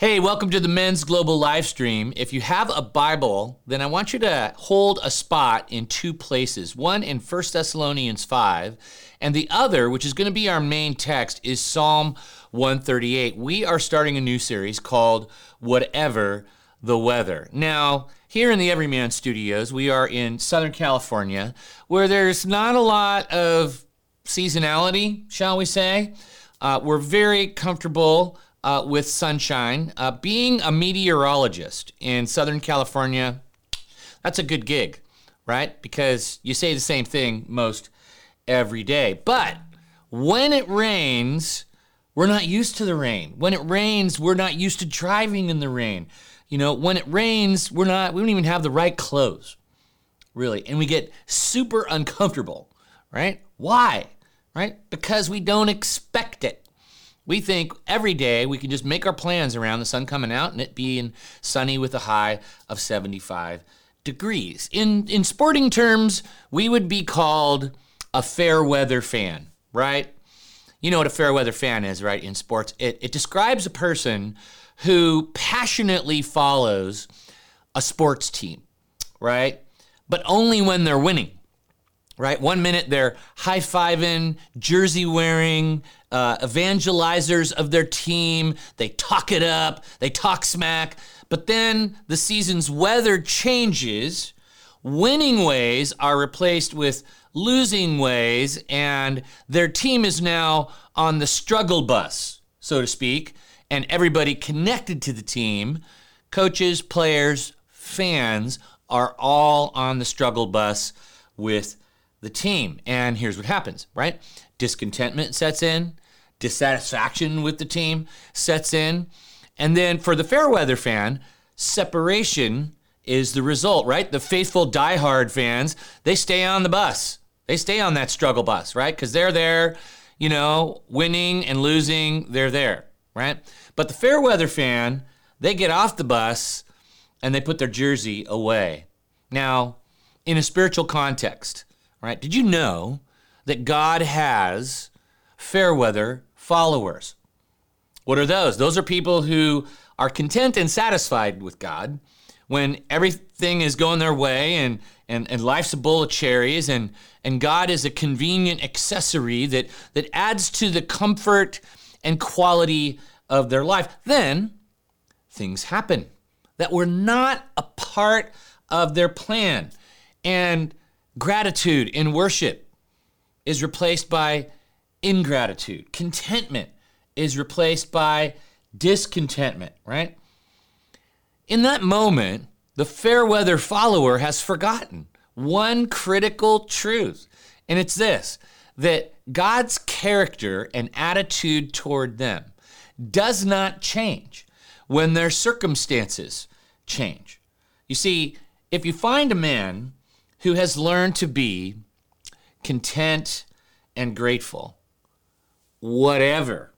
Hey, welcome to the Men's Global live stream. If you have a Bible, then I want you to hold a spot in two places. One in 1 Thessalonians 5, and the other, which is going to be our main text, is Psalm 138. We are starting a new series called Whatever the Weather. Now, here in the Everyman Studios, we are in Southern California, where there's not a lot of seasonality, shall we say. Uh, we're very comfortable uh, with sunshine. Uh, being a meteorologist in Southern California, that's a good gig, right? Because you say the same thing most every day. But when it rains, we're not used to the rain. When it rains, we're not used to driving in the rain. You know, when it rains, we're not, we don't even have the right clothes, really. And we get super uncomfortable, right? Why? Right? Because we don't expect it. We think every day we can just make our plans around the sun coming out and it being sunny with a high of 75 degrees. In in sporting terms, we would be called a fair weather fan, right? You know what a fair weather fan is, right? In sports, it, it describes a person who passionately follows a sports team, right? But only when they're winning right? One minute they're high fiving, jersey wearing, uh, evangelizers of their team. They talk it up, they talk smack. But then the season's weather changes. Winning ways are replaced with losing ways, and their team is now on the struggle bus, so to speak, and everybody connected to the team coaches, players, fans are all on the struggle bus with the team. And here's what happens, right? Discontentment sets in, dissatisfaction with the team sets in. And then for the Fairweather fan, separation is the result, right? The faithful diehard fans, they stay on the bus. They stay on that struggle bus, right? Because they're there, you know, winning and losing, they're there, right? But the Fairweather fan, they get off the bus and they put their jersey away. Now, in a spiritual context, right? Did you know that God has fair weather followers? What are those? Those are people who are content and satisfied with God when everything is going their way and, and, and life's a bowl of cherries and, and God is a convenient accessory that, that adds to the comfort and quality of their life. Then things happen that were not a part of their plan. And Gratitude in worship is replaced by ingratitude. Contentment is replaced by discontentment, right? In that moment, the fair weather follower has forgotten one critical truth, and it's this that God's character and attitude toward them does not change when their circumstances change. You see, if you find a man who has learned to be content and grateful, whatever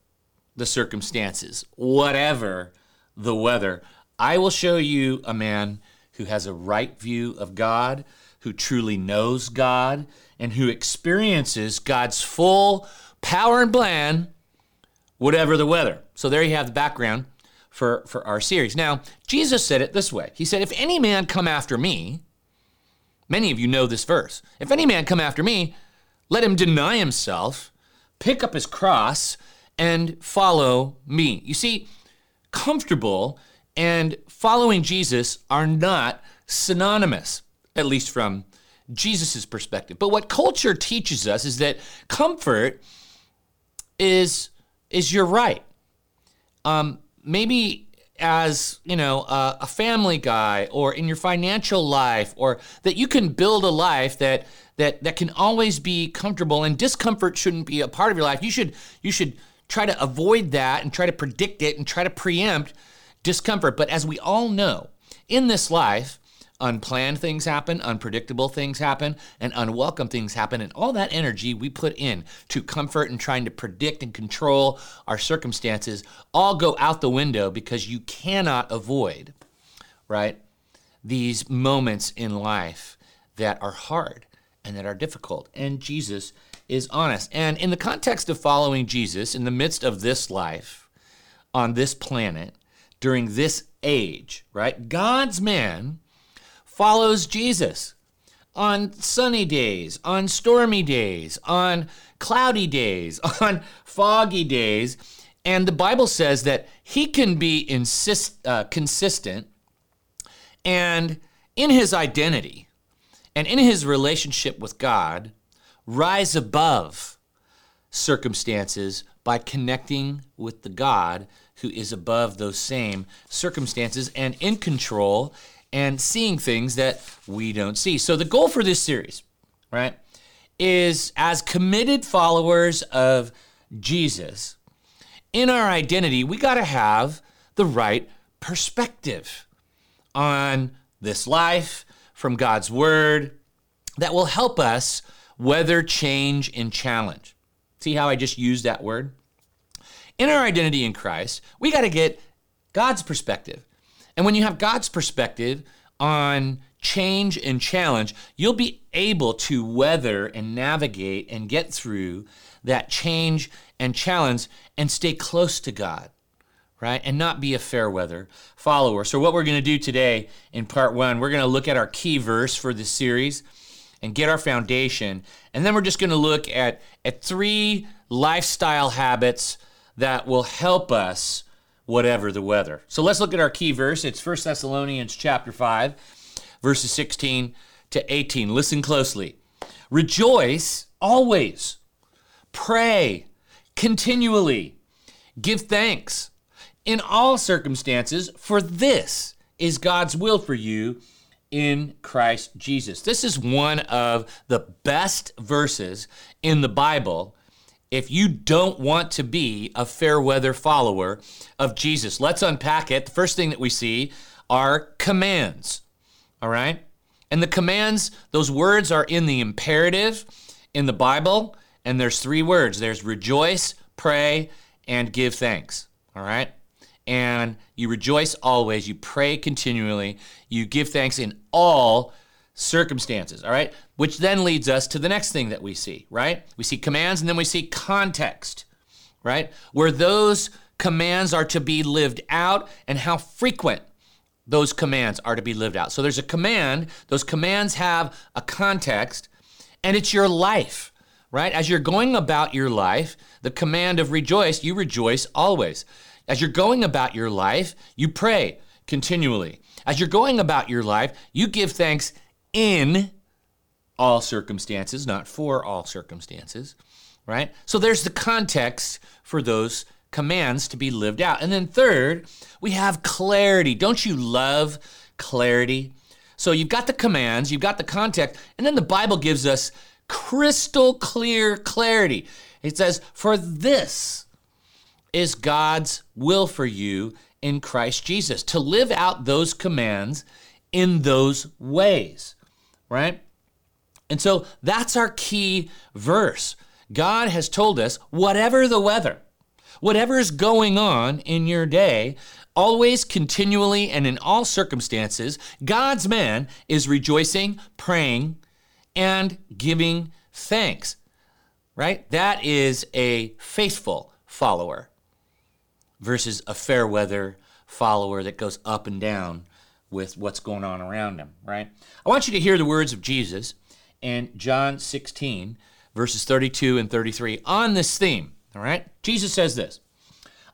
the circumstances, whatever the weather. I will show you a man who has a right view of God, who truly knows God, and who experiences God's full power and plan, whatever the weather. So there you have the background for, for our series. Now, Jesus said it this way He said, If any man come after me, Many of you know this verse. If any man come after me, let him deny himself, pick up his cross, and follow me. You see, comfortable and following Jesus are not synonymous, at least from Jesus' perspective. But what culture teaches us is that comfort is is your right. Um, maybe as you know uh, a family guy or in your financial life or that you can build a life that that that can always be comfortable and discomfort shouldn't be a part of your life. You should you should try to avoid that and try to predict it and try to preempt discomfort. But as we all know in this life unplanned things happen, unpredictable things happen, and unwelcome things happen. And all that energy we put in to comfort and trying to predict and control our circumstances all go out the window because you cannot avoid, right, these moments in life that are hard and that are difficult. And Jesus is honest. And in the context of following Jesus in the midst of this life on this planet, during this age, right? God's man follows Jesus on sunny days, on stormy days, on cloudy days, on foggy days. And the Bible says that he can be insist, uh, consistent and in his identity and in his relationship with God, rise above circumstances by connecting with the God who is above those same circumstances and in control and seeing things that we don't see. So, the goal for this series, right, is as committed followers of Jesus, in our identity, we got to have the right perspective on this life from God's Word that will help us weather change and challenge. See how I just used that word? In our identity in Christ, we got to get God's perspective. And when you have God's perspective on change and challenge, you'll be able to weather and navigate and get through that change and challenge and stay close to God, right? And not be a fair weather follower. So, what we're going to do today in part one, we're going to look at our key verse for this series and get our foundation. And then we're just going to look at, at three lifestyle habits that will help us whatever the weather. So let's look at our key verse. It's 1 Thessalonians chapter 5, verses 16 to 18. Listen closely. Rejoice always. Pray continually. Give thanks in all circumstances, for this is God's will for you in Christ Jesus. This is one of the best verses in the Bible if you don't want to be a fair weather follower of Jesus. Let's unpack it. The first thing that we see are commands. All right? And the commands, those words are in the imperative in the Bible, and there's three words there's rejoice, pray, and give thanks. All right? And you rejoice always, you pray continually, you give thanks in all circumstances, all right? Which then leads us to the next thing that we see, right? We see commands and then we see context, right? Where those commands are to be lived out and how frequent those commands are to be lived out. So there's a command, those commands have a context, and it's your life, right? As you're going about your life, the command of rejoice, you rejoice always. As you're going about your life, you pray continually. As you're going about your life, you give thanks in all circumstances, not for all circumstances, right? So there's the context for those commands to be lived out. And then third, we have clarity. Don't you love clarity? So you've got the commands, you've got the context, and then the Bible gives us crystal clear clarity. It says, For this is God's will for you in Christ Jesus, to live out those commands in those ways right? And so that's our key verse. God has told us whatever the weather, whatever is going on in your day, always, continually, and in all circumstances, God's man is rejoicing, praying, and giving thanks, right? That is a faithful follower versus a fair weather follower that goes up and down with what's going on around him, right? I want you to hear the words of Jesus in John 16, verses 32 and 33 on this theme, all right? Jesus says this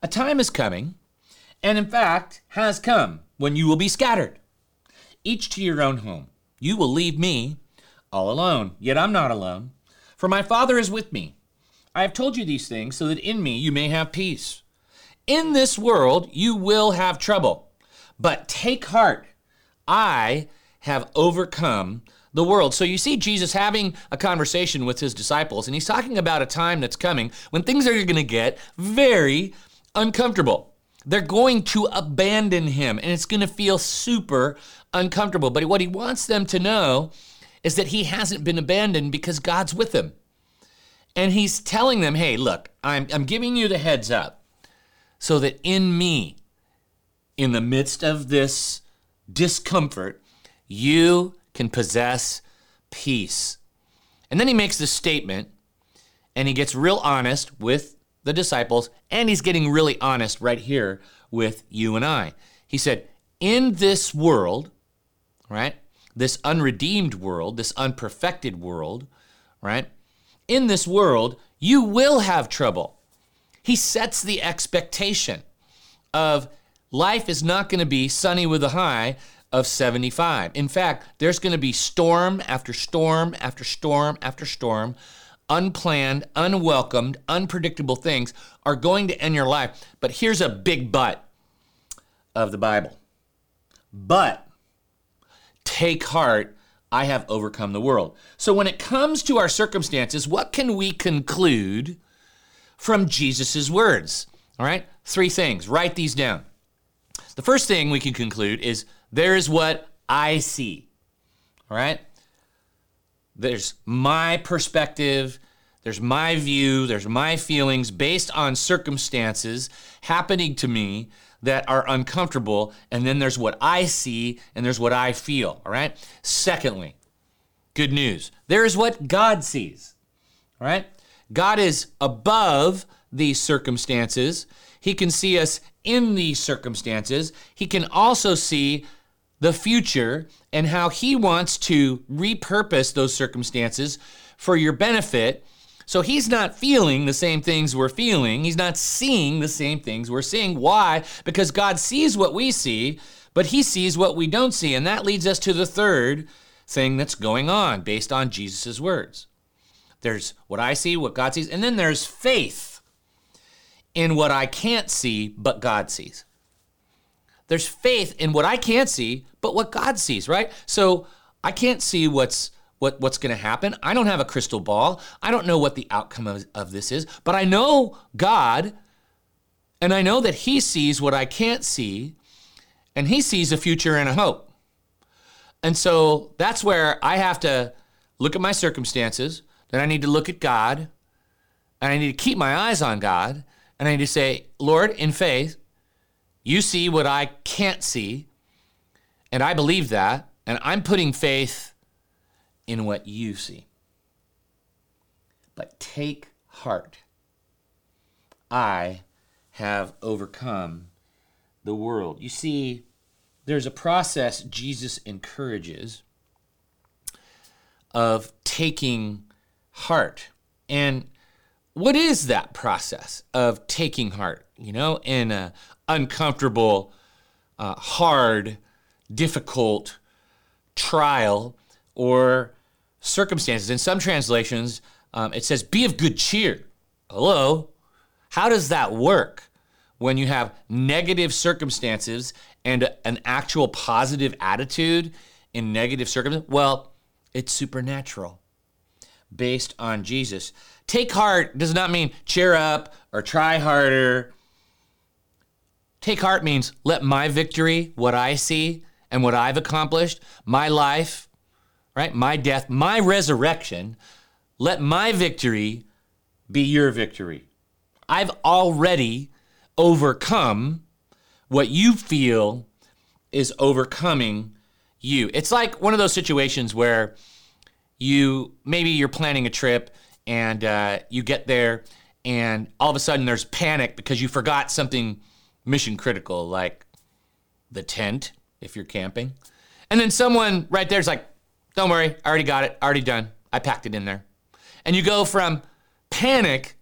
A time is coming, and in fact has come, when you will be scattered, each to your own home. You will leave me all alone, yet I'm not alone, for my Father is with me. I have told you these things so that in me you may have peace. In this world you will have trouble. But take heart, I have overcome the world. So you see Jesus having a conversation with his disciples, and he's talking about a time that's coming when things are going to get very uncomfortable. They're going to abandon him, and it's going to feel super uncomfortable. But what he wants them to know is that he hasn't been abandoned because God's with him. And he's telling them, hey, look, I'm, I'm giving you the heads up so that in me, in the midst of this discomfort, you can possess peace. And then he makes this statement and he gets real honest with the disciples and he's getting really honest right here with you and I. He said, In this world, right, this unredeemed world, this unperfected world, right, in this world, you will have trouble. He sets the expectation of life is not going to be sunny with a high of 75. In fact, there's going to be storm after storm after storm after storm. Unplanned, unwelcomed, unpredictable things are going to end your life. But here's a big but of the Bible. But take heart, I have overcome the world. So when it comes to our circumstances, what can we conclude from Jesus' words? All right, three things. Write these down. The first thing we can conclude is there's what I see. All right? There's my perspective, there's my view, there's my feelings based on circumstances happening to me that are uncomfortable. And then there's what I see and there's what I feel. All right? Secondly, good news. There is what God sees. All right? God is above these circumstances. He can see us in these circumstances. He can also see the future and how He wants to repurpose those circumstances for your benefit. So He's not feeling the same things we're feeling. He's not seeing the same things we're seeing. Why? Because God sees what we see, but He sees what we don't see. And that leads us to the third thing that's going on based on Jesus' words. There's what I see, what God sees, and then there's faith in what I can't see, but God sees. There's faith in what I can't see, but what God sees, right? So I can't see what's what, what's going to happen. I don't have a crystal ball. I don't know what the outcome of, of this is, but I know God, and I know that He sees what I can't see, and He sees a future and a hope. And so that's where I have to look at my circumstances, then I need to look at God, and I need to keep my eyes on God, and I need to say, Lord, in faith, you see what I can't see, and I believe that, and I'm putting faith in what you see. But take heart. I have overcome the world. You see, there's a process Jesus encourages of taking heart. And what is that process of taking heart? You know, in a uncomfortable, uh, hard, difficult trial or circumstances. In some translations, um, it says, be of good cheer. Hello? How does that work when you have negative circumstances and an actual positive attitude in negative circumstances? Well, it's supernatural based on Jesus. Take heart does not mean cheer up or try harder Take heart means let my victory, what I see and what I've accomplished, my life, right? My death, my resurrection, let my victory be your victory. I've already overcome what you feel is overcoming you. It's like one of those situations where you maybe you're planning a trip and uh, you get there and all of a sudden there's panic because you forgot something mission critical, like the tent if you're camping. And then someone right there's like, don't worry, I already got it, already done. I packed it in there. And you go from panic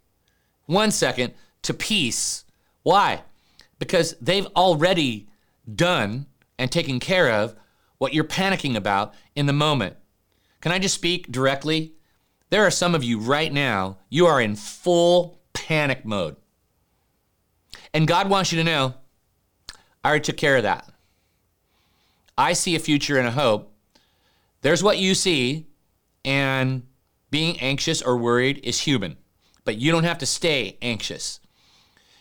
one second to peace. Why? Because they've already done and taken care of what you're panicking about in the moment. Can I just speak directly? There are some of you right now, you are in full panic mode. And God wants you to know, I already took care of that. I see a future and a hope. There's what you see, and being anxious or worried is human, but you don't have to stay anxious.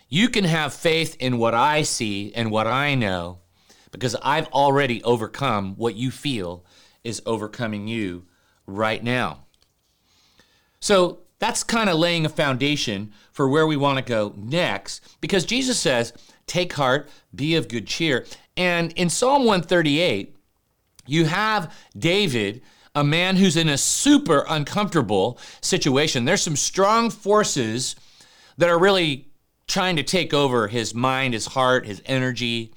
You can have faith in what I see and what I know because I've already overcome what you feel is overcoming you right now. So that's kind of laying a foundation for where we want to go next because Jesus says, Take heart, be of good cheer. And in Psalm 138, you have David, a man who's in a super uncomfortable situation. There's some strong forces that are really trying to take over his mind, his heart, his energy,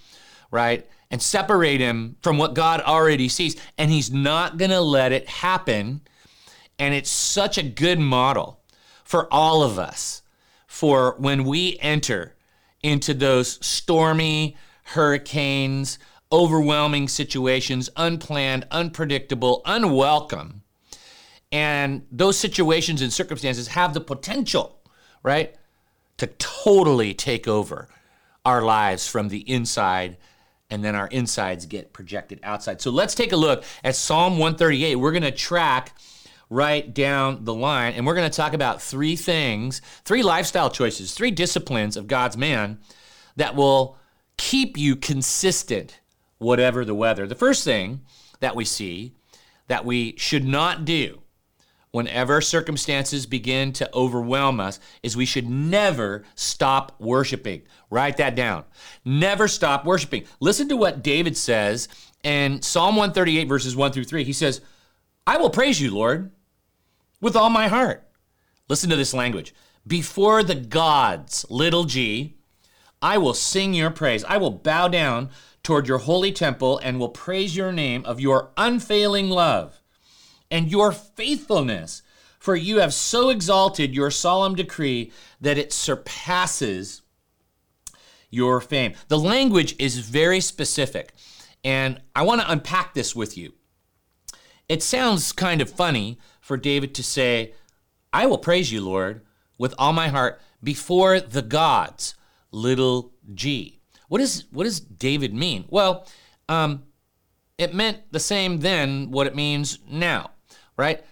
right? And separate him from what God already sees. And he's not going to let it happen. And it's such a good model for all of us for when we enter into those stormy hurricanes, overwhelming situations, unplanned, unpredictable, unwelcome. And those situations and circumstances have the potential, right, to totally take over our lives from the inside and then our insides get projected outside. So let's take a look at Psalm 138. We're going to track right down the line and we're going to talk about three things, three lifestyle choices, three disciplines of God's man that will keep you consistent whatever the weather. The first thing that we see that we should not do whenever circumstances begin to overwhelm us is we should never stop worshiping. Write that down. Never stop worshiping. Listen to what David says in Psalm 138, verses 1 through 3. He says, I will praise you, Lord, with all my heart. Listen to this language. Before the gods, little g, I will sing your praise. I will bow down toward your holy temple and will praise your name of your unfailing love and your faithfulness. For you have so exalted your solemn decree that it surpasses your fame. The language is very specific, and I want to unpack this with you. It sounds kind of funny for David to say, I will praise you, Lord, with all my heart before the gods, little g. What, is, what does David mean? Well, um, it meant the same then what it means now right?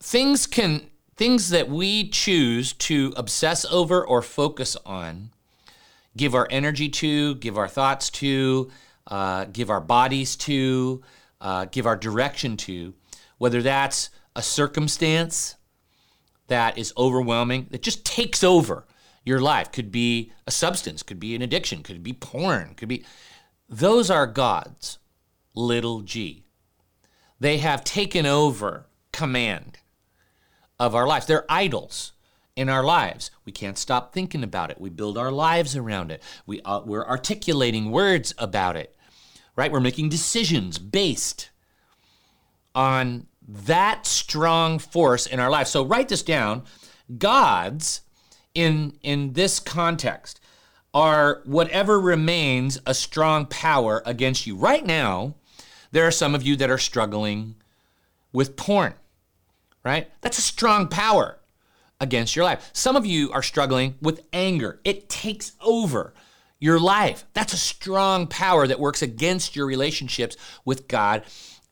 Things can things that we choose to obsess over or focus on, give our energy to, give our thoughts to, uh, give our bodies to, uh, give our direction to, whether that's a circumstance that is overwhelming, that just takes over your life. Could be a substance, could be an addiction, could be porn, could be. Those are gods, little g. They have taken over command of our lives. They're idols in our lives. We can't stop thinking about it. We build our lives around it. We, uh, we're articulating words about it, right? We're making decisions based on that strong force in our life. So write this down. Gods in in this context are whatever remains a strong power against you. Right now, there are some of you that are struggling with porn, right? That's a strong power against your life. Some of you are struggling with anger, it takes over your life. That's a strong power that works against your relationships with God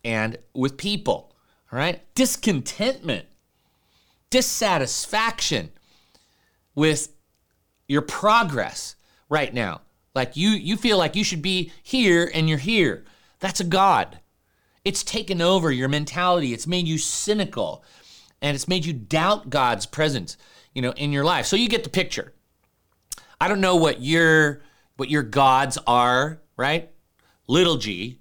and with people, all right? Discontentment, dissatisfaction with your progress right now. Like you you feel like you should be here and you're here. That's a God. It's taken over your mentality. It's made you cynical and it's made you doubt God's presence, you know, in your life. So you get the picture. I don't know what your what your gods are, right? Little g.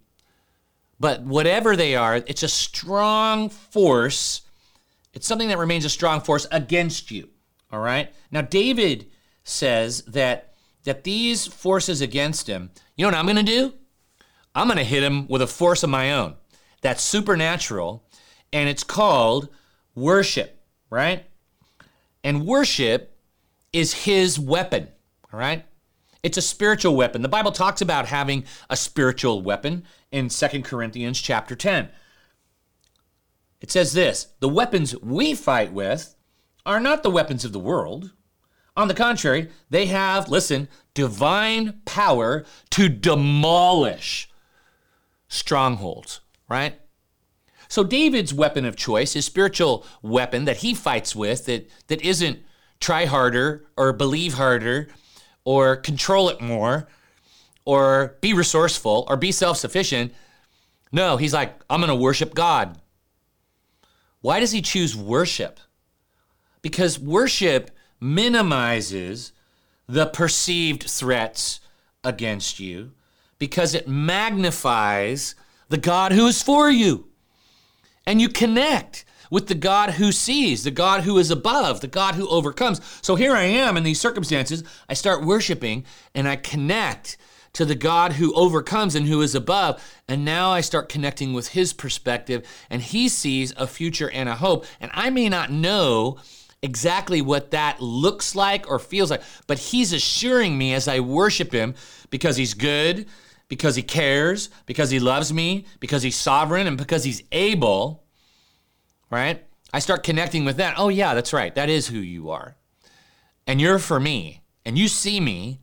But whatever they are, it's a strong force. It's something that remains a strong force against you. All right? Now David says that that these forces against him, you know what I'm going to do? I'm going to hit him with a force of my own that's supernatural, and it's called worship, right? And worship is his weapon, all right? It's a spiritual weapon. The Bible talks about having a spiritual weapon in Second Corinthians chapter 10. It says this The weapons we fight with are not the weapons of the world. On the contrary, they have, listen, divine power to demolish strongholds, right? So David's weapon of choice, his spiritual weapon that he fights with that, that isn't try harder or believe harder or control it more or be resourceful or be self-sufficient. No, he's like, I'm going to worship God. Why does he choose worship? Because worship minimizes the perceived threats against you because it magnifies the God who is for you. And you connect with the God who sees, the God who is above, the God who overcomes. So here I am in these circumstances. I start worshiping and I connect to the God who overcomes and who is above. And now I start connecting with his perspective and he sees a future and a hope. And I may not know exactly what that looks like or feels like, but he's assuring me as I worship him because he's good, because he cares, because he loves me, because he's sovereign, and because he's able, right? I start connecting with that. Oh, yeah, that's right. That is who you are. And you're for me. And you see me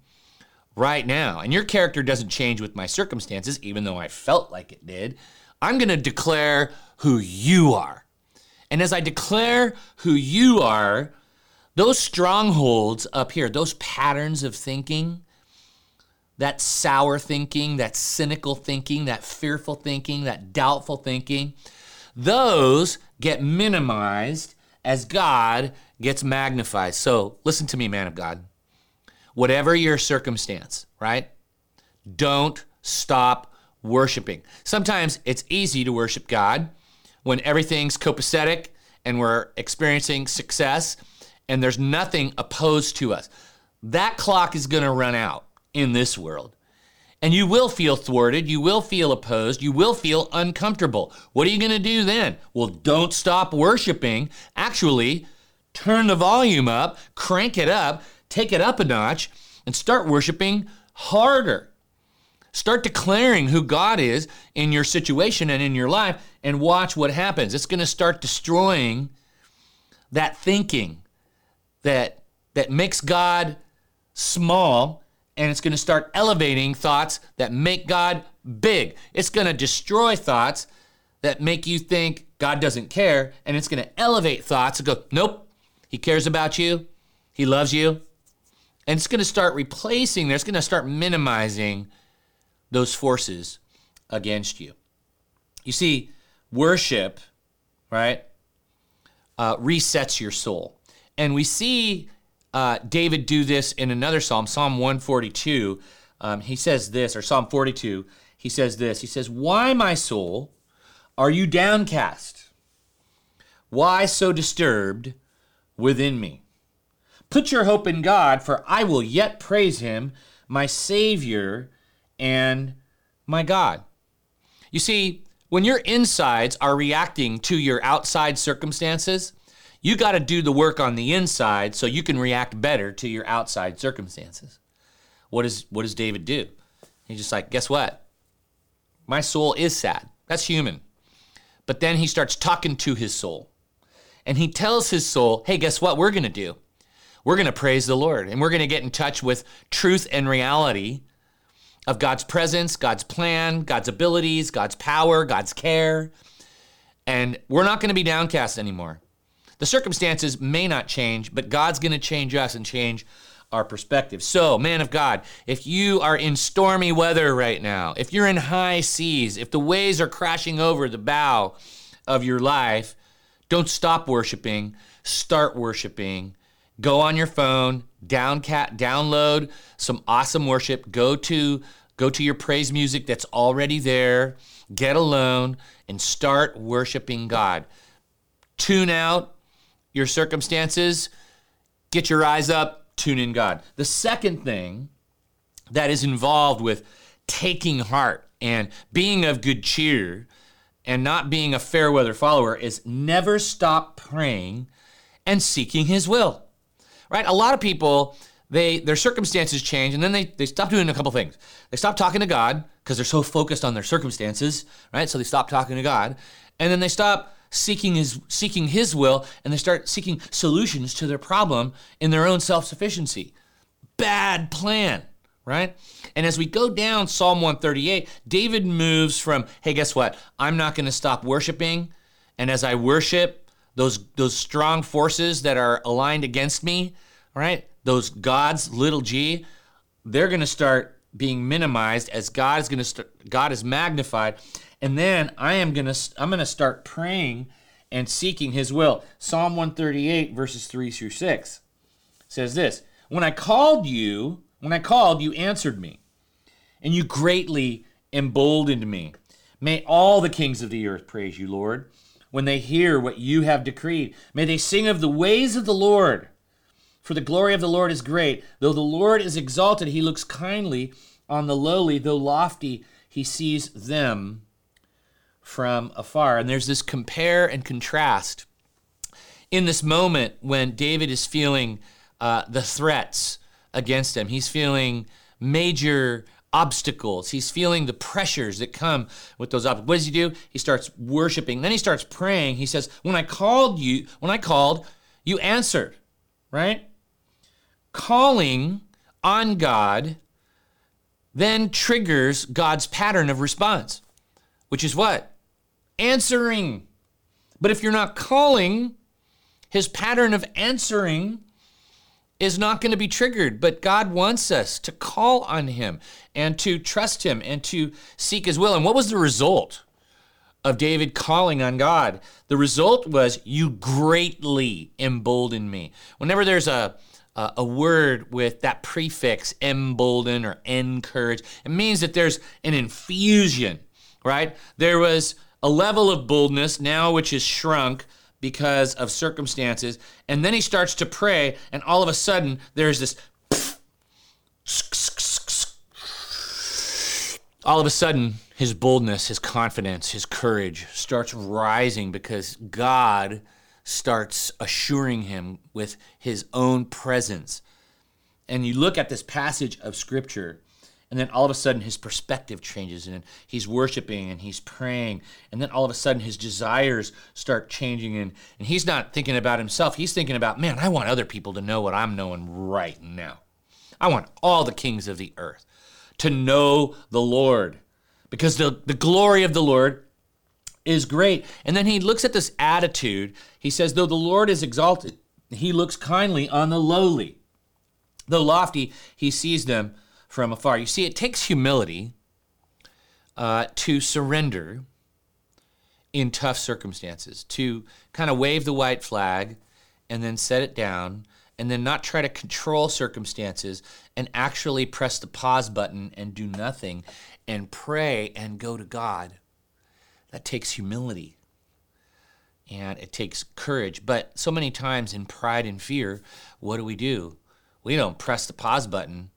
right now. And your character doesn't change with my circumstances, even though I felt like it did. I'm going to declare who you are. And as I declare who you are, those strongholds up here, those patterns of thinking, that sour thinking, that cynical thinking, that fearful thinking, that doubtful thinking, those get minimized as God gets magnified. So listen to me, man of God. Whatever your circumstance, right? Don't stop worshiping. Sometimes it's easy to worship God when everything's copacetic and we're experiencing success and there's nothing opposed to us. That clock is going to run out in this world. And you will feel thwarted, you will feel opposed, you will feel uncomfortable. What are you going to do then? Well, don't stop worshiping. Actually, turn the volume up, crank it up, take it up a notch, and start worshiping harder. Start declaring who God is in your situation and in your life, and watch what happens. It's going to start destroying that thinking that, that makes God small and it's going to start elevating thoughts that make God big. It's going to destroy thoughts that make you think God doesn't care, and it's going to elevate thoughts and go, nope, He cares about you, He loves you. And it's going to start replacing, there's going to start minimizing those forces against you. You see, worship, right, uh, resets your soul. And we see uh, David do this in another psalm, Psalm 142. Um, he says this, or Psalm 42, he says this. He says, Why, my soul, are you downcast? Why so disturbed within me? Put your hope in God, for I will yet praise him, my Savior and my God. You see, when your insides are reacting to your outside circumstances, you got to do the work on the inside so you can react better to your outside circumstances. What, is, what does David do? He's just like, guess what? My soul is sad. That's human. But then he starts talking to his soul. And he tells his soul, hey, guess what we're going to do? We're going to praise the Lord and we're going to get in touch with truth and reality of God's presence, God's plan, God's abilities, God's power, God's care. And we're not going to be downcast anymore. The circumstances may not change, but God's going to change us and change our perspective. So, man of God, if you are in stormy weather right now, if you're in high seas, if the waves are crashing over the bow of your life, don't stop worshiping, start worshiping. Go on your phone, down cat, download some awesome worship. Go to go to your praise music that's already there. Get alone and start worshiping God. Tune out your circumstances, get your eyes up, tune in God. The second thing that is involved with taking heart and being of good cheer and not being a fair weather follower is never stop praying and seeking his will. Right? A lot of people they their circumstances change and then they, they stop doing a couple things. They stop talking to God because they're so focused on their circumstances, right? So they stop talking to God. And then they stop seeking his seeking his will and they start seeking solutions to their problem in their own self-sufficiency. Bad plan, right? And as we go down Psalm 138, David moves from, hey, guess what? I'm not going to stop worshiping. And as I worship, those those strong forces that are aligned against me, right? Those gods, little g, they're going to start being minimized as God is going to start, God is magnified and then I am to I'm to start praying and seeking his will. Psalm 138 verses 3 through 6 says this, "When I called you, when I called, you answered me, and you greatly emboldened me. May all the kings of the earth praise you, Lord. when they hear what you have decreed. May they sing of the ways of the Lord. For the glory of the Lord is great. Though the Lord is exalted, he looks kindly on the lowly. Though lofty, he sees them from afar. And there's this compare and contrast in this moment when David is feeling uh, the threats against him. He's feeling major obstacles. He's feeling the pressures that come with those obstacles. What does he do? He starts worshiping. Then he starts praying. He says, "When I called you, when I called, you answered." Right? Calling on God then triggers God's pattern of response, which is what? Answering. But if you're not calling, his pattern of answering is not going to be triggered. But God wants us to call on Him and to trust Him and to seek His will. And what was the result of David calling on God? The result was, You greatly embolden me. Whenever there's a uh, a word with that prefix embolden or encourage. It means that there's an infusion, right? There was a level of boldness now which is shrunk because of circumstances. And then he starts to pray, and all of a sudden, there's this. All of a sudden, his boldness, his confidence, his courage starts rising because God starts assuring him with his own presence. And you look at this passage of scripture and then all of a sudden his perspective changes and he's worshiping and he's praying. And then all of a sudden his desires start changing and, and he's not thinking about himself. He's thinking about man i want other people to know what i'm knowing right now. I want all the kings of the earth to know the lord because the, the glory of the lord is great. And then he looks at this attitude. He says though the lord is exalted he looks kindly on the lowly. Though lofty he sees them from afar. You see, it takes humility uh, to surrender in tough circumstances, to kind of wave the white flag and then set it down, and then not try to control circumstances and actually press the pause button and do nothing and pray and go to God. That takes humility and it takes courage. But so many times in pride and fear, what do we do? We don't press the pause button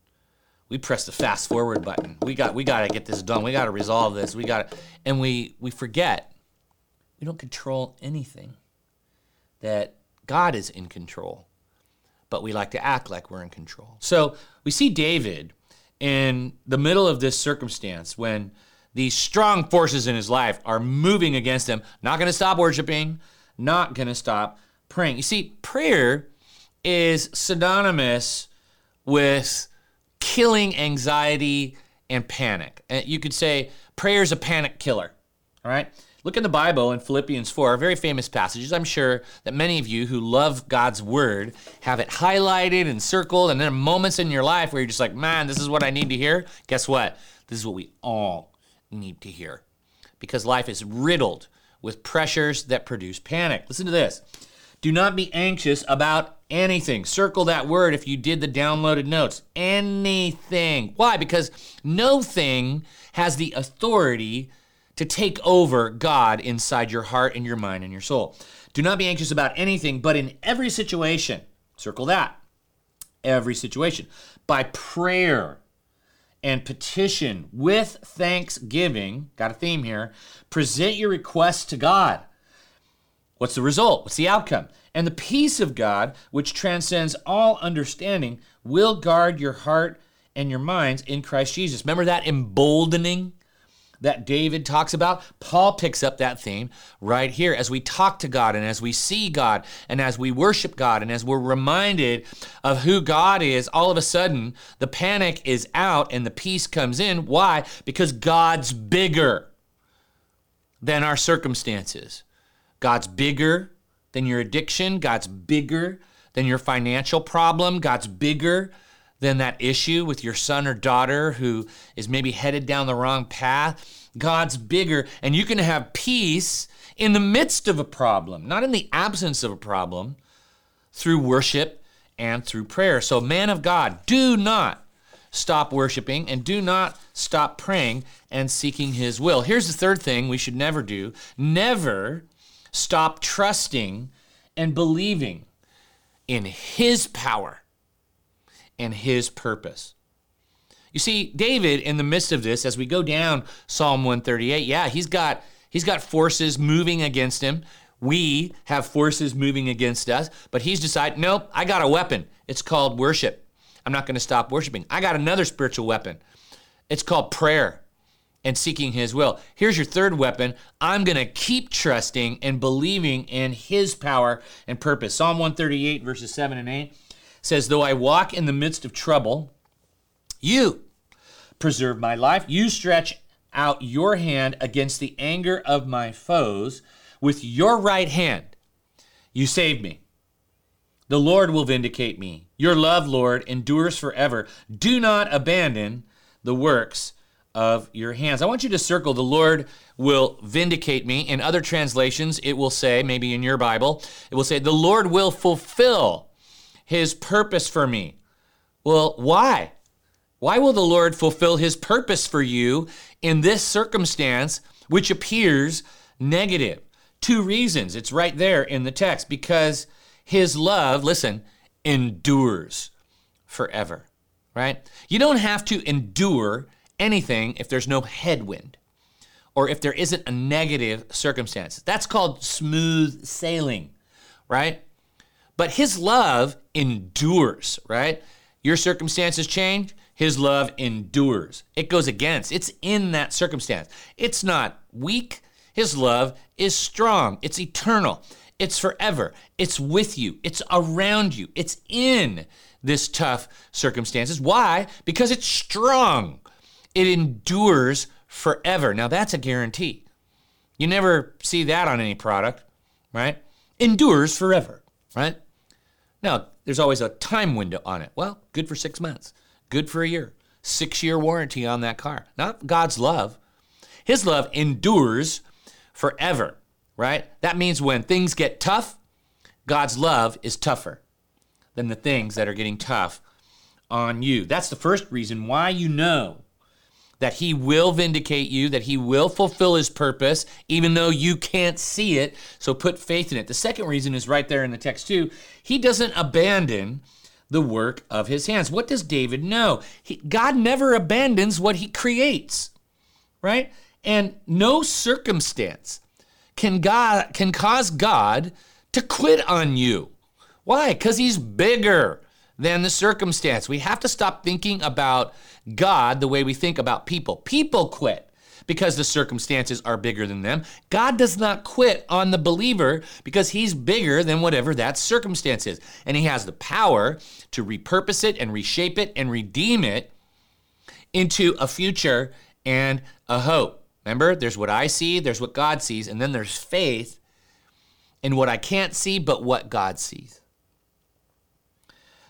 we press the fast forward button. We got we got to get this done. We got to resolve this. We got and we we forget we don't control anything. That God is in control. But we like to act like we're in control. So, we see David in the middle of this circumstance when these strong forces in his life are moving against him, not going to stop worshiping, not going to stop praying. You see, prayer is synonymous with killing anxiety and panic. You could say prayer is a panic killer. All right? Look in the Bible in Philippians 4, very famous passages. I'm sure that many of you who love God's word have it highlighted and circled, and there are moments in your life where you're just like, man, this is what I need to hear. Guess what? This is what we all need to hear because life is riddled with pressures that produce panic. Listen to this. Do not be anxious about anything. Circle that word if you did the downloaded notes. Anything. Why? Because no thing has the authority to take over God inside your heart and your mind and your soul. Do not be anxious about anything, but in every situation, circle that. Every situation. By prayer and petition with thanksgiving, got a theme here, present your requests to God What's the result? What's the outcome? And the peace of God, which transcends all understanding, will guard your heart and your minds in Christ Jesus. Remember that emboldening that David talks about? Paul picks up that theme right here as we talk to God and as we see God and as we worship God and as we're reminded of who God is, all of a sudden the panic is out and the peace comes in. Why? Because God's bigger than our circumstances. God's bigger than your addiction. God's bigger than your financial problem. God's bigger than that issue with your son or daughter who is maybe headed down the wrong path. God's bigger, and you can have peace in the midst of a problem, not in the absence of a problem, through worship and through prayer. So, man of God, do not stop worshiping and do not stop praying and seeking his will. Here's the third thing we should never do never stop trusting and believing in His power and His purpose. You see, David, in the midst of this, as we go down Psalm 138, yeah, he's got he's got forces moving against him. We have forces moving against us, but he's decided, nope, I got a weapon. It's called worship. I'm not going to stop worshiping. I got another spiritual weapon. It's called prayer and seeking his will. Here's your third weapon. I'm going to keep trusting and believing in his power and purpose. Psalm 138, verses 7 and 8 says, Though I walk in the midst of trouble, you preserve my life. You stretch out your hand against the anger of my foes. With your right hand, you save me. The Lord will vindicate me. Your love, Lord, endures forever. Do not abandon the works of your hands. I want you to circle the Lord will vindicate me. In other translations, it will say, maybe in your Bible, it will say, the Lord will fulfill his purpose for me. Well, why? Why will the Lord fulfill his purpose for you in this circumstance, which appears negative? Two reasons. It's right there in the text because his love, listen, endures forever, right? You don't have to endure anything if there's no headwind or if there isn't a negative circumstance. That's called smooth sailing, right? But his love endures, right? Your circumstances change, his love endures. It goes against, it's in that circumstance. It's not weak. His love is strong, it's eternal, it's forever, it's with you, it's around you, it's in this tough circumstances. Why? Because it's strong it endures forever. Now, that's a guarantee. You never see that on any product, right? Endures forever, right? Now, there's always a time window on it. Well, good for six months, good for a year, six year warranty on that car. Not God's love. His love endures forever, right? That means when things get tough, God's love is tougher than the things that are getting tough on you. That's the first reason why you know that he will vindicate you, that he will fulfill his purpose, even though you can't see it. So put faith in it. The second reason is right there in the text, too. He doesn't abandon the work of his hands. What does David know? He, God never abandons what he creates, right? And no circumstance can God can cause God to quit on you. Why? Because he's bigger than the circumstance. We have to stop thinking about God the way we think about people. People quit because the circumstances are bigger than them. God does not quit on the believer because he's bigger than whatever that circumstance is. And he has the power to repurpose it and reshape it and redeem it into a future and a hope. Remember, there's what I see, there's what God sees, and then there's faith in what I can't see, but what God sees.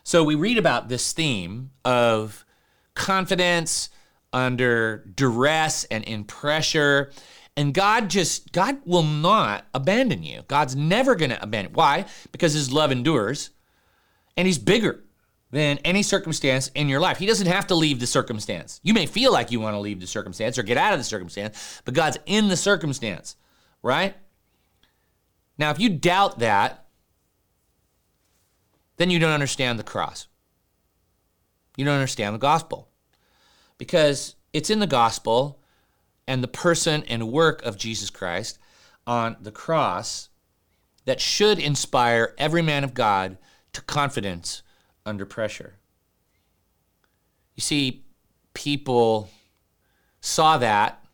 So we read about this theme of confidence under duress and in pressure. And God just, God will not abandon you. God's never going to abandon. Why? Because his love endures and he's bigger than any circumstance in your life. He doesn't have to leave the circumstance. You may feel like you want to leave the circumstance or get out of the circumstance, but God's in the circumstance, right? Now, if you doubt that, then you don't understand the cross. You don't understand the gospel. Because it's in the gospel and the person and work of Jesus Christ on the cross that should inspire every man of God to confidence under pressure. You see, people saw that,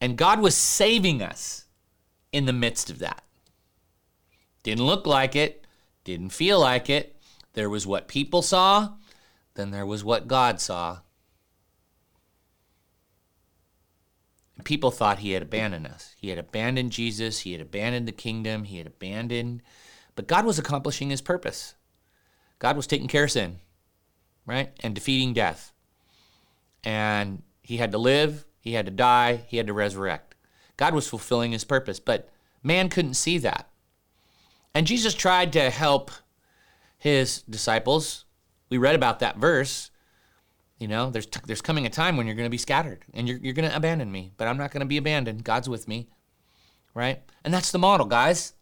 and God was saving us in the midst of that. Didn't look like it, didn't feel like it. There was what people saw, then there was what God saw. People thought he had abandoned us. He had abandoned Jesus, he had abandoned the kingdom, he had abandoned. But God was accomplishing his purpose. God was taking care of sin, right? And defeating death. And he had to live, he had to die, he had to resurrect. God was fulfilling his purpose, but man couldn't see that. And Jesus tried to help his disciples. We read about that verse. You know, there's, t- there's coming a time when you're going to be scattered and you're, you're going to abandon me, but I'm not going to be abandoned. God's with me, right? And that's the model, guys.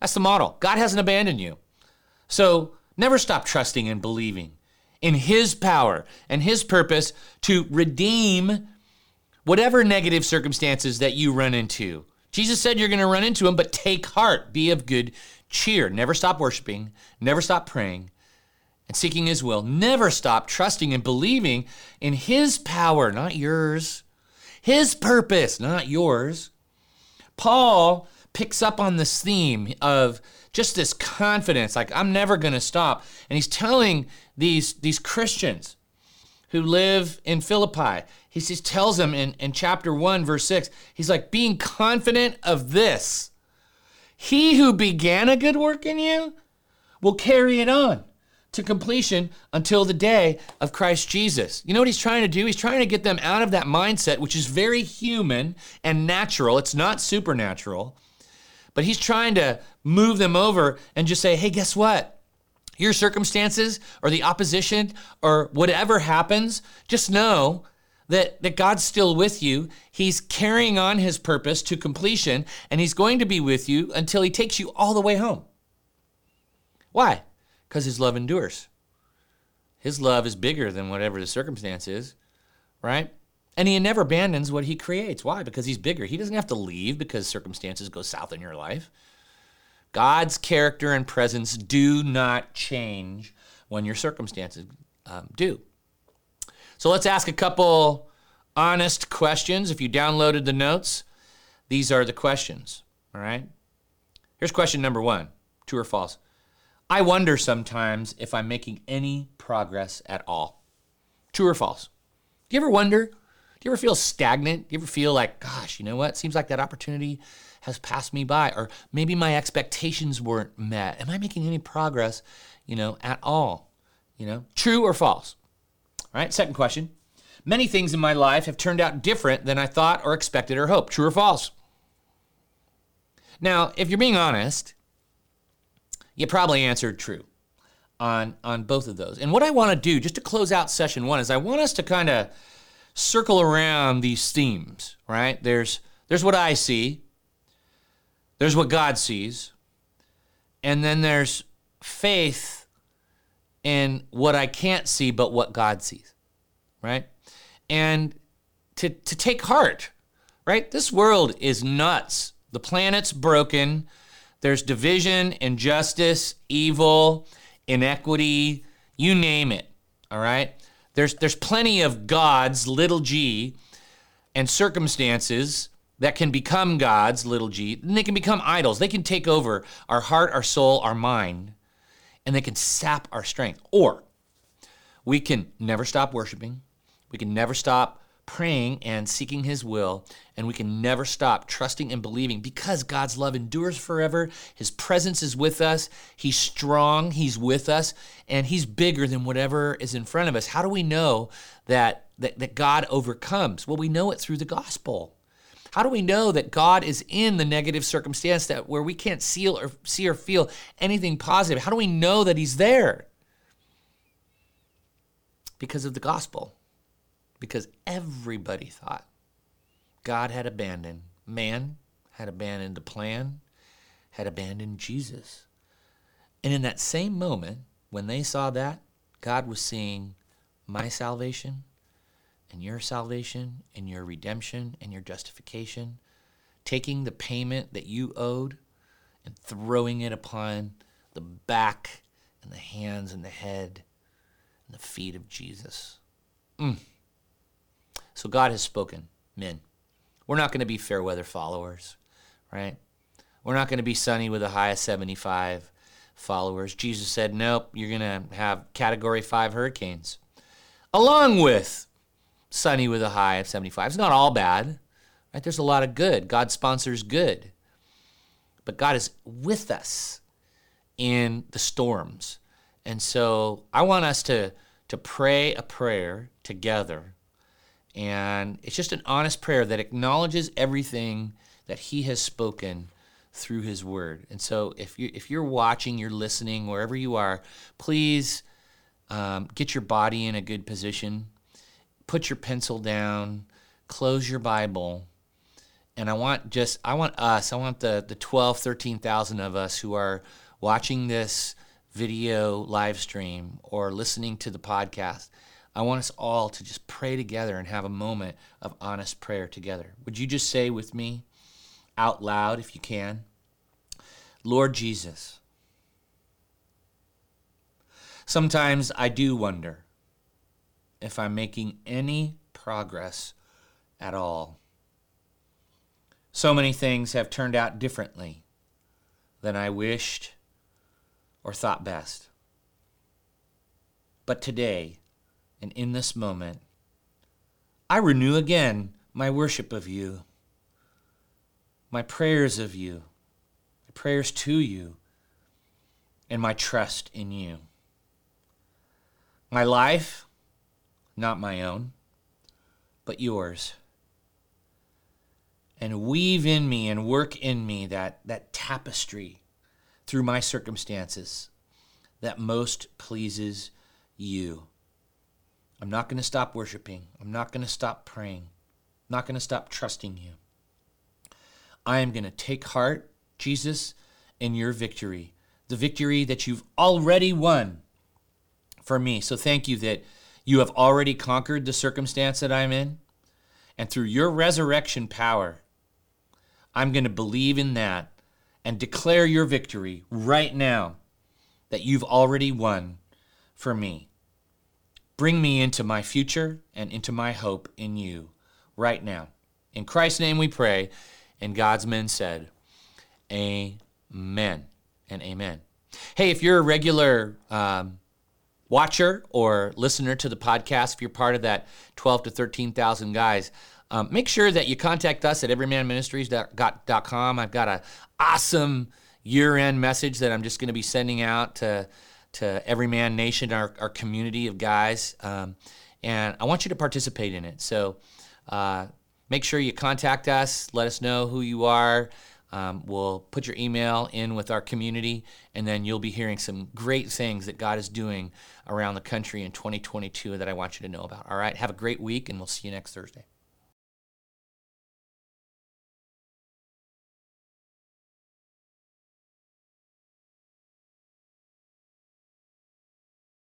That's the model. God hasn't abandoned you. So never stop trusting and believing in His power and His purpose to redeem whatever negative circumstances that you run into. Jesus said you're going to run into them, but take heart, be of good cheer. Never stop worshiping, never stop praying and seeking His will. Never stop trusting and believing in His power, not yours. His purpose, not yours. Paul picks up on this theme of just this confidence, like I'm never going to stop. And he's telling these, these Christians who live in Philippi, he just tells them in, in chapter 1, verse 6, he's like, being confident of this, he who began a good work in you will carry it on to completion until the day of Christ Jesus. You know what he's trying to do? He's trying to get them out of that mindset, which is very human and natural. It's not supernatural. But he's trying to move them over and just say, hey, guess what? Your circumstances or the opposition or whatever happens, just know that, that God's still with you. He's carrying on his purpose to completion, and he's going to be with you until he takes you all the way home. Why? Because his love endures. His love is bigger than whatever the circumstance is, right? And he never abandons what he creates. Why? Because he's bigger. He doesn't have to leave because circumstances go south in your life. God's character and presence do not change when your circumstances um, do. So let's ask a couple honest questions. If you downloaded the notes, these are the questions. All right. Here's question number one true or false? I wonder sometimes if I'm making any progress at all. True or false? Do you ever wonder? Do you ever feel stagnant? Do you ever feel like, gosh, you know what? Seems like that opportunity has passed me by, or maybe my expectations weren't met. Am I making any progress, you know, at all? You know, true or false? All right, second question. Many things in my life have turned out different than I thought or expected or hoped. True or false? Now, if you're being honest, you probably answered true on on both of those. And what I want to do just to close out session 1 is I want us to kind of circle around these themes, right? There's there's what I see. There's what God sees. And then there's faith in what I can't see but what God sees. Right? And to to take heart, right? This world is nuts. The planet's broken. There's division, injustice, evil, inequity, you name it. All right? There's, there's plenty of gods, little g, and circumstances that can become gods, little g, and they can become idols. They can take over our heart, our soul, our mind, and they can sap our strength. Or we can never stop worshiping. We can never stop praying and seeking His will, and we can never stop trusting and believing because God's love endures forever. His presence is with us. He's strong. He's with us, and He's bigger than whatever is in front of us. How do we know that, that, that God overcomes? Well, we know it through the gospel. How do we know that God is in the negative circumstance that where we can't see or see or feel anything positive? How do we know that He's there? Because of the gospel because everybody thought God had abandoned, man had abandoned the plan, had abandoned Jesus. And in that same moment, when they saw that, God was seeing my salvation and your salvation and your redemption and your justification, taking the payment that you owed and throwing it upon the back and the hands and the head and the feet of Jesus. Mm. So God has spoken, men. We're not going to be fair weather followers, right? We're not going to be sunny with a high of 75 followers. Jesus said, nope, you're going to have category five hurricanes, along with sunny with a high of 75. It's not all bad, right? There's a lot of good. God sponsors good. But God is with us in the storms. And so I want us to, to pray a prayer together and it's just an honest prayer that acknowledges everything that He has spoken through His Word. And so if, you, if you're watching, you're listening, wherever you are, please um, get your body in a good position, put your pencil down, close your Bible, and I want just I want us, I want the the 12, 13,000 of us who are watching this video live stream or listening to the podcast. I want us all to just pray together and have a moment of honest prayer together. Would you just say with me out loud if you can? Lord Jesus, sometimes I do wonder if I'm making any progress at all. So many things have turned out differently than I wished or thought best. But today, and in this moment, I renew again my worship of you, my prayers of you, my prayers to you, and my trust in you. My life, not my own, but yours. And weave in me and work in me that, that tapestry through my circumstances that most pleases you. I'm not going to stop worshiping. I'm not going to stop praying. I'm not going to stop trusting you. I am going to take heart, Jesus, in your victory, the victory that you've already won for me. So thank you that you have already conquered the circumstance that I'm in. And through your resurrection power, I'm going to believe in that and declare your victory right now that you've already won for me. Bring me into my future and into my hope in you right now. In Christ's name we pray. And God's men said, Amen and amen. Hey, if you're a regular um, watcher or listener to the podcast, if you're part of that 12 to 13,000 guys, um, make sure that you contact us at everymanministries.com. I've got an awesome year-end message that I'm just going to be sending out to to Everyman Nation, our, our community of guys, um, and I want you to participate in it. So uh, make sure you contact us. Let us know who you are. Um, we'll put your email in with our community, and then you'll be hearing some great things that God is doing around the country in 2022 that I want you to know about. All right, have a great week, and we'll see you next Thursday.